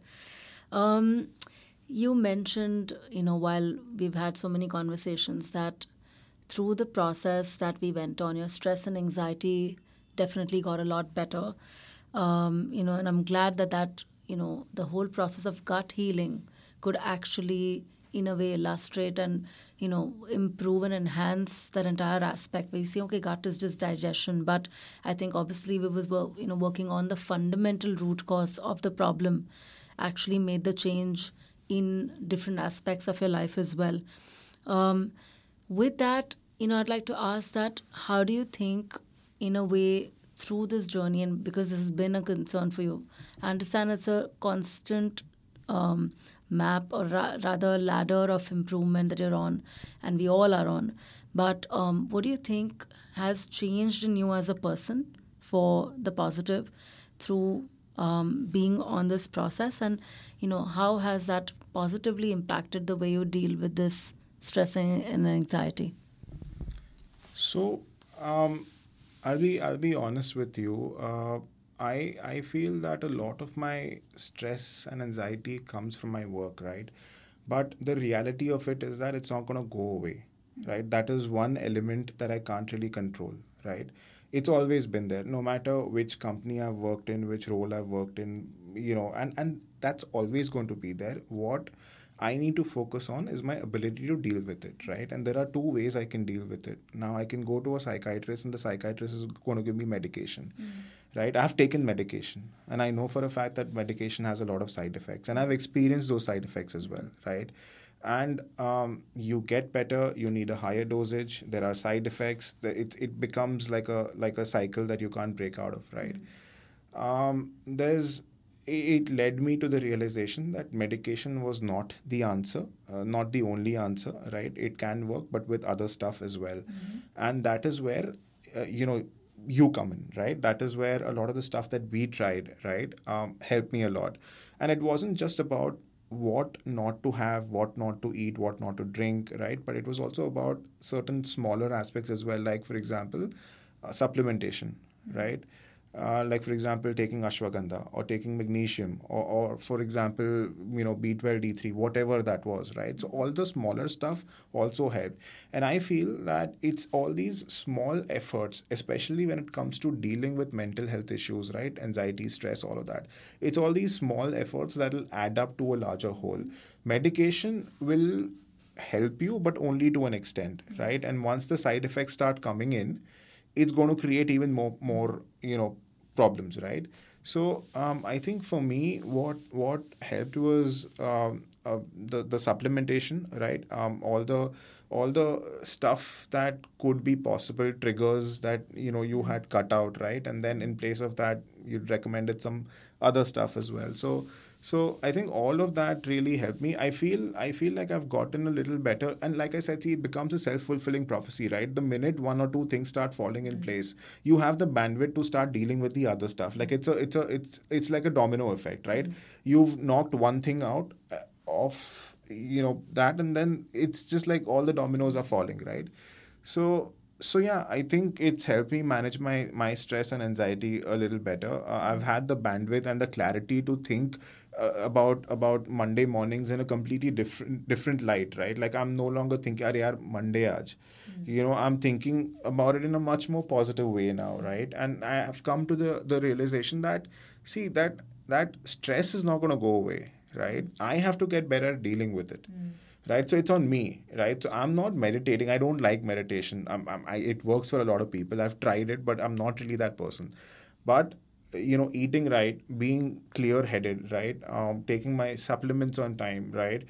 Um, you mentioned, you know, while we've had so many conversations, that through the process that we went on, your stress and anxiety definitely got a lot better. Um, you know, and I'm glad that that you know the whole process of gut healing could actually in a way illustrate and you know improve and enhance that entire aspect where you see okay gut is just digestion but i think obviously we was you know working on the fundamental root cause of the problem actually made the change in different aspects of your life as well um, with that, you know, I'd like to ask that how do you think, in a way, through this journey, and because this has been a concern for you, I understand it's a constant um, map or ra- rather ladder of improvement that you're on, and we all are on. But um, what do you think has changed in you as a person for the positive through um, being on this process, and you know how has that positively impacted the way you deal with this stress and anxiety? So, um, I'll be I'll be honest with you. Uh, I I feel that a lot of my stress and anxiety comes from my work, right? But the reality of it is that it's not going to go away, right? That is one element that I can't really control, right? It's always been there, no matter which company I've worked in, which role I've worked in, you know, and and that's always going to be there. What I need to focus on is my ability to deal with it, right? And there are two ways I can deal with it. Now, I can go to a psychiatrist, and the psychiatrist is going to give me medication, mm-hmm. right? I've taken medication, and I know for a fact that medication has a lot of side effects, and I've experienced those side effects as well, right? and um, you get better you need a higher dosage there are side effects it, it becomes like a like a cycle that you can't break out of right um, there's it led me to the realization that medication was not the answer, uh, not the only answer, right? It can work, but with other stuff as well. Mm-hmm. And that is where, uh, you know, you come in, right? That is where a lot of the stuff that we tried, right, um, helped me a lot. And it wasn't just about what not to have, what not to eat, what not to drink, right? But it was also about certain smaller aspects as well, like, for example, uh, supplementation, mm-hmm. right? Uh, like for example taking ashwagandha or taking magnesium or, or for example you know b12 d3 whatever that was right? So all the smaller stuff also helped. And i feel that it's all these small efforts especially when it comes to dealing with mental health issues right? Anxiety stress all of that. It's all these small efforts that will add up to a larger whole. Medication will help you but only to an extent right? And once the side effects start coming in it's going to create even more more you know problems, right? So um, I think for me, what what helped was um, uh, the the supplementation, right? Um, all the all the stuff that could be possible triggers that you know you had cut out, right? And then in place of that, you recommended some other stuff as well. So so I think all of that really helped me. I feel I feel like I've gotten a little better, and like I said, see, it becomes a self fulfilling prophecy, right? The minute one or two things start falling in mm-hmm. place, you have the bandwidth to start dealing with the other stuff. Like it's a it's a it's it's like a domino effect, right? Mm-hmm. You've knocked one thing out uh, of you know that, and then it's just like all the dominoes are falling, right? So so yeah i think it's helped me manage my my stress and anxiety a little better uh, i've had the bandwidth and the clarity to think uh, about about Monday mornings in a completely different different light, right? Like I'm no longer thinking, "Are yaar, Monday aaj." Mm-hmm. You know, I'm thinking about it in a much more positive way now, right? And I have come to the the realization that see that that stress is not going to go away, right? I have to get better at dealing with it. Mm. Right, so it's on me, right? So I'm not meditating. I don't like meditation. I'm, I'm, I, it works for a lot of people. I've tried it, but I'm not really that person. But you know eating right being clear headed right? Um, taking my supplements on time right?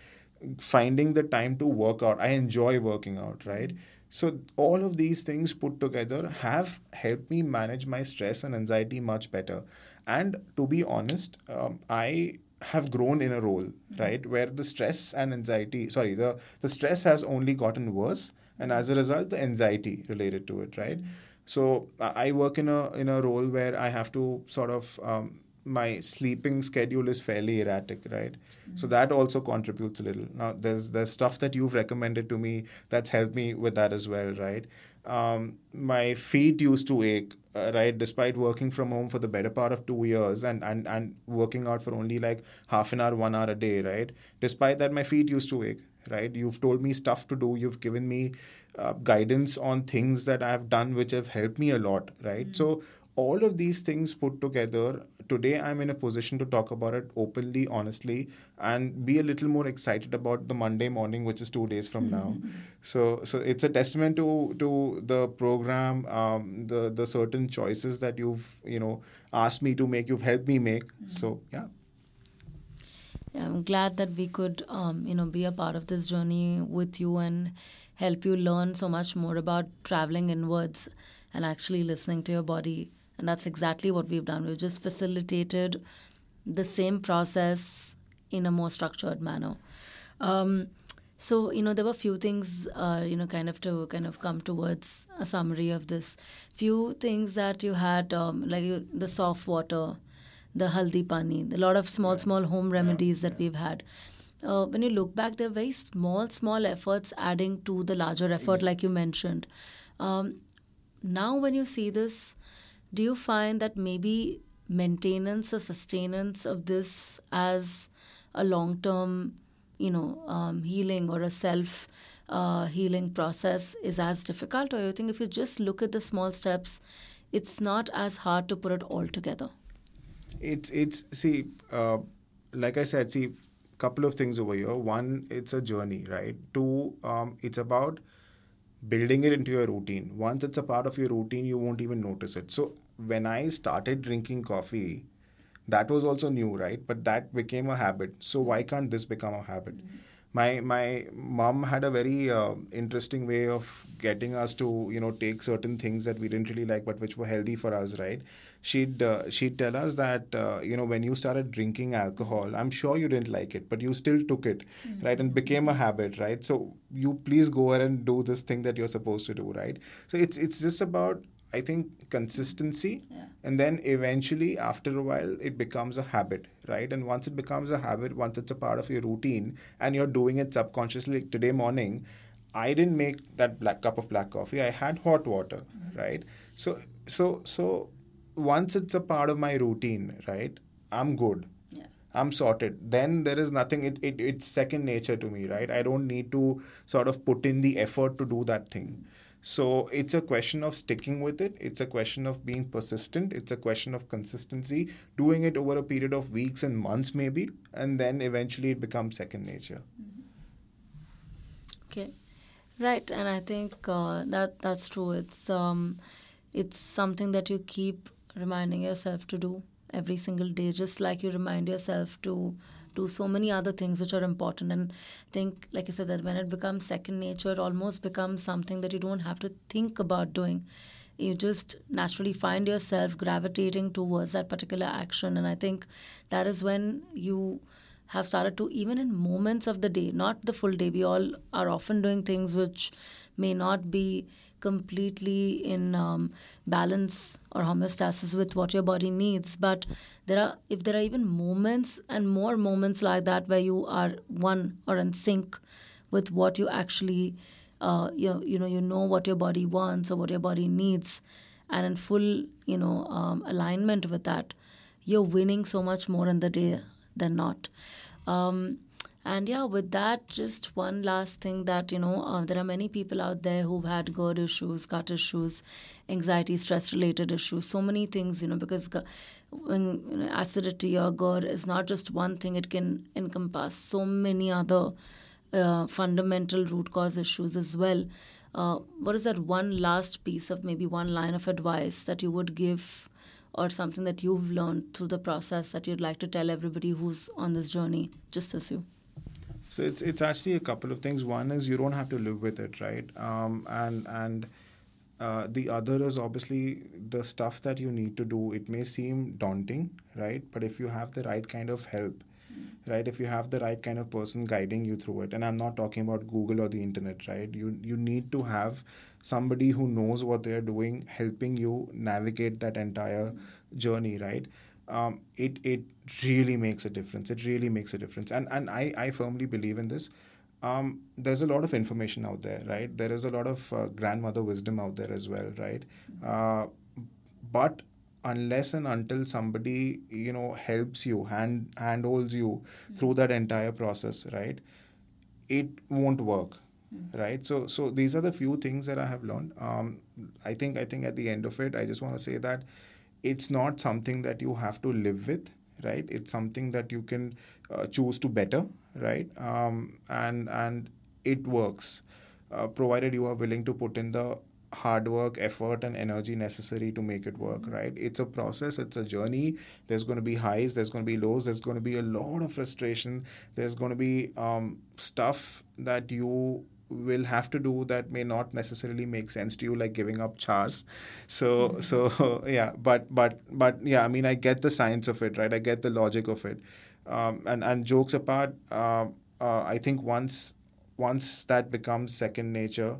Finding the time to work out. I enjoy working out right? So all of these things put together have helped me manage my stress and anxiety much better. And to be honest um, i have grown in a role right where the stress and anxiety sorry the the stress has only gotten worse and as a result the anxiety related to it right? mm-hmm so I work in a in a role where I have to sort of um, my sleeping schedule is fairly erratic, right? Mm-hmm. So that also contributes a little. Now there's there's stuff that you've recommended to me that's helped me with that as well, right? Um, my feet used to ache, uh, right? Despite working from home for the better part of two years and, and and working out for only like half an hour, one hour a day, right? Despite that, my feet used to ache, right? You've told me stuff to do. You've given me uh, guidance on things that I've done which have helped me a lot, right? Mm-hmm. So all of these things put together today i'm in a position to talk about it openly honestly and be a little more excited about the monday morning which is two days from now so so it's a testament to to the program um, the the certain choices that you've you know asked me to make you've helped me make mm-hmm. so yeah, I'm glad that we could, um, you know, be a part of this journey with you and help you learn so much more about traveling inwards and actually listening to your body. And that's exactly what we've done. We've just facilitated the same process in a more structured manner. Um, so you know there were a few things uh, you know kind of to kind of come towards a summary of this. Few things that you had um, like you, the soft water the haldi pani, a lot of small, small home remedies that we've had. Uh, when you look back, they're very small, small efforts adding to the larger effort, like you mentioned. Um, now, when you see this, do you find that maybe maintenance or sustenance of this as a long term, you know, um, healing or a self uh, healing process is as difficult? Or you think if you just look at the small steps, it's not as hard to put it all together? It's it's see, uh, like I said, see, couple of things over here. One, it's a journey, right? Two, um, it's about building it into your routine. Once it's a part of your routine, you won't even notice it. So when I started drinking coffee, that was also new, right? But that became a habit. So why can't this become a habit? Mm-hmm. My my mom had a very uh, interesting way of getting us to you know take certain things that we didn't really like but which were healthy for us right? She'd uh, she'd tell us that uh, you know when you started drinking alcohol i'm sure you didn't like it but you still took it mm-hmm. right? And became a habit right? So you please go ahead and do this thing that you're supposed to do right? So it's it's just about I think consistency, yeah. and then eventually, after a while, it becomes a habit, right? And once it becomes a habit, once it's a part of your routine, and you're doing it subconsciously. Like today morning, I didn't make that black cup of black coffee. I had hot water, mm-hmm. right? So, so, so, once it's a part of my routine, right? I'm good. I'm sorted. Then there is nothing. It, it it's second nature to me, right? I don't need to sort of put in the effort to do that thing. So it's a question of sticking with it. It's a question of being persistent. It's a question of consistency, doing it over a period of weeks and months, maybe, and then eventually it becomes second nature. Okay, right, and I think uh, that that's true. It's um, it's something that you keep reminding yourself to do every single day, just like you remind yourself to do so many other things which are important. And think like I said that when it becomes second nature it almost becomes something that you don't have to think about doing. You just naturally find yourself gravitating towards that particular action. And I think that is when you have started to even in moments of the day not the full day we all are often doing things which may not be completely in um, balance or homeostasis with what your body needs but there are if there are even moments and more moments like that where you are one or in sync with what you actually uh, you, you know you know what your body wants or what your body needs and in full you know um, alignment with that you're winning so much more in the day than not. Um, and yeah, with that, just one last thing that, you know, uh, there are many people out there who've had GERD issues, gut issues, anxiety, stress related issues, so many things, you know, because when you know, acidity or GERD is not just one thing, it can encompass so many other uh, fundamental root cause issues as well. Uh, what is that one last piece of maybe one line of advice that you would give or something that you've learned through the process that you'd like to tell everybody who's on this journey just as you? So it's it's actually a couple of things. One is you don't have to live with it, right? Um, and and uh, the other is obviously the stuff that you need to do. It may seem daunting, right? But if you have the right kind of help, right if you have the right kind of person guiding you through it and i'm not talking about google or the internet right you you need to have somebody who knows what they're doing helping you navigate that entire journey right um, it it really makes a difference it really makes a difference and and i i firmly believe in this um, there's a lot of information out there, right? There is a lot of uh, grandmother wisdom out there as well, right? Uh, but unless and until somebody you know helps you hand handholds you mm-hmm. through that entire process right it won't work mm-hmm. right so so these are the few things that i have learned um, i think i think at the end of it i just want to say that it's not something that you have to live with right it's something that you can uh, choose to better right um, and and it works uh, provided you are willing to put in the hard work, effort, and energy necessary to make it work, right? It's a process, it's a journey. There's going to be highs, there's going to be lows, there's going to be a lot of frustration, there's going to be um, stuff that you will have to do that may not necessarily make sense to you like giving up chas so mm-hmm. so yeah but but but yeah i mean i get the science of it right i get the logic of it um, and and jokes apart uh, uh, i think once once that becomes second nature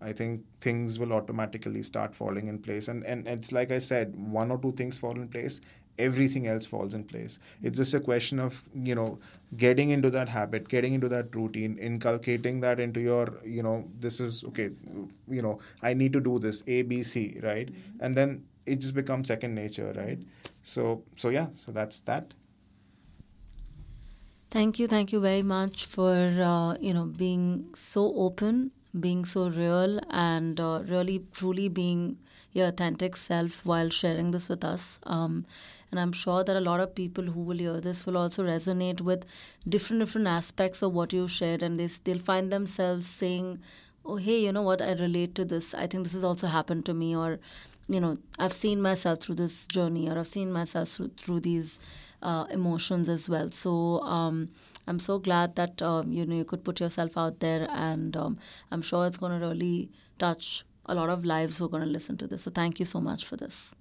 I think things will automatically start falling in place. And, and it's like I said, one or two things fall in place, everything else falls in place. It's just a question of, you know, getting into that habit, getting into that routine, inculcating that into your, you know, this is, okay, you know, I need to do this, A, B, C, right? Mm-hmm. And then it just becomes second nature, right? So, so yeah, so that's that. Thank you, thank you very much for uh, you know being so open being so real and uh, really truly being your authentic self while sharing this with us. Um, and I'm sure that a lot of people who will hear this will also resonate with different different aspects of what you shared, and they they'll find themselves saying, oh hey you know what? I relate to this. I think this has also happened to me or you know i've seen myself through this journey or i've seen myself through, through these uh, emotions as well. So um, i'm so glad that um, you know you could put yourself out there and um, i'm sure it's going to really touch a lot of lives who are going to listen to this. So thank you so much for this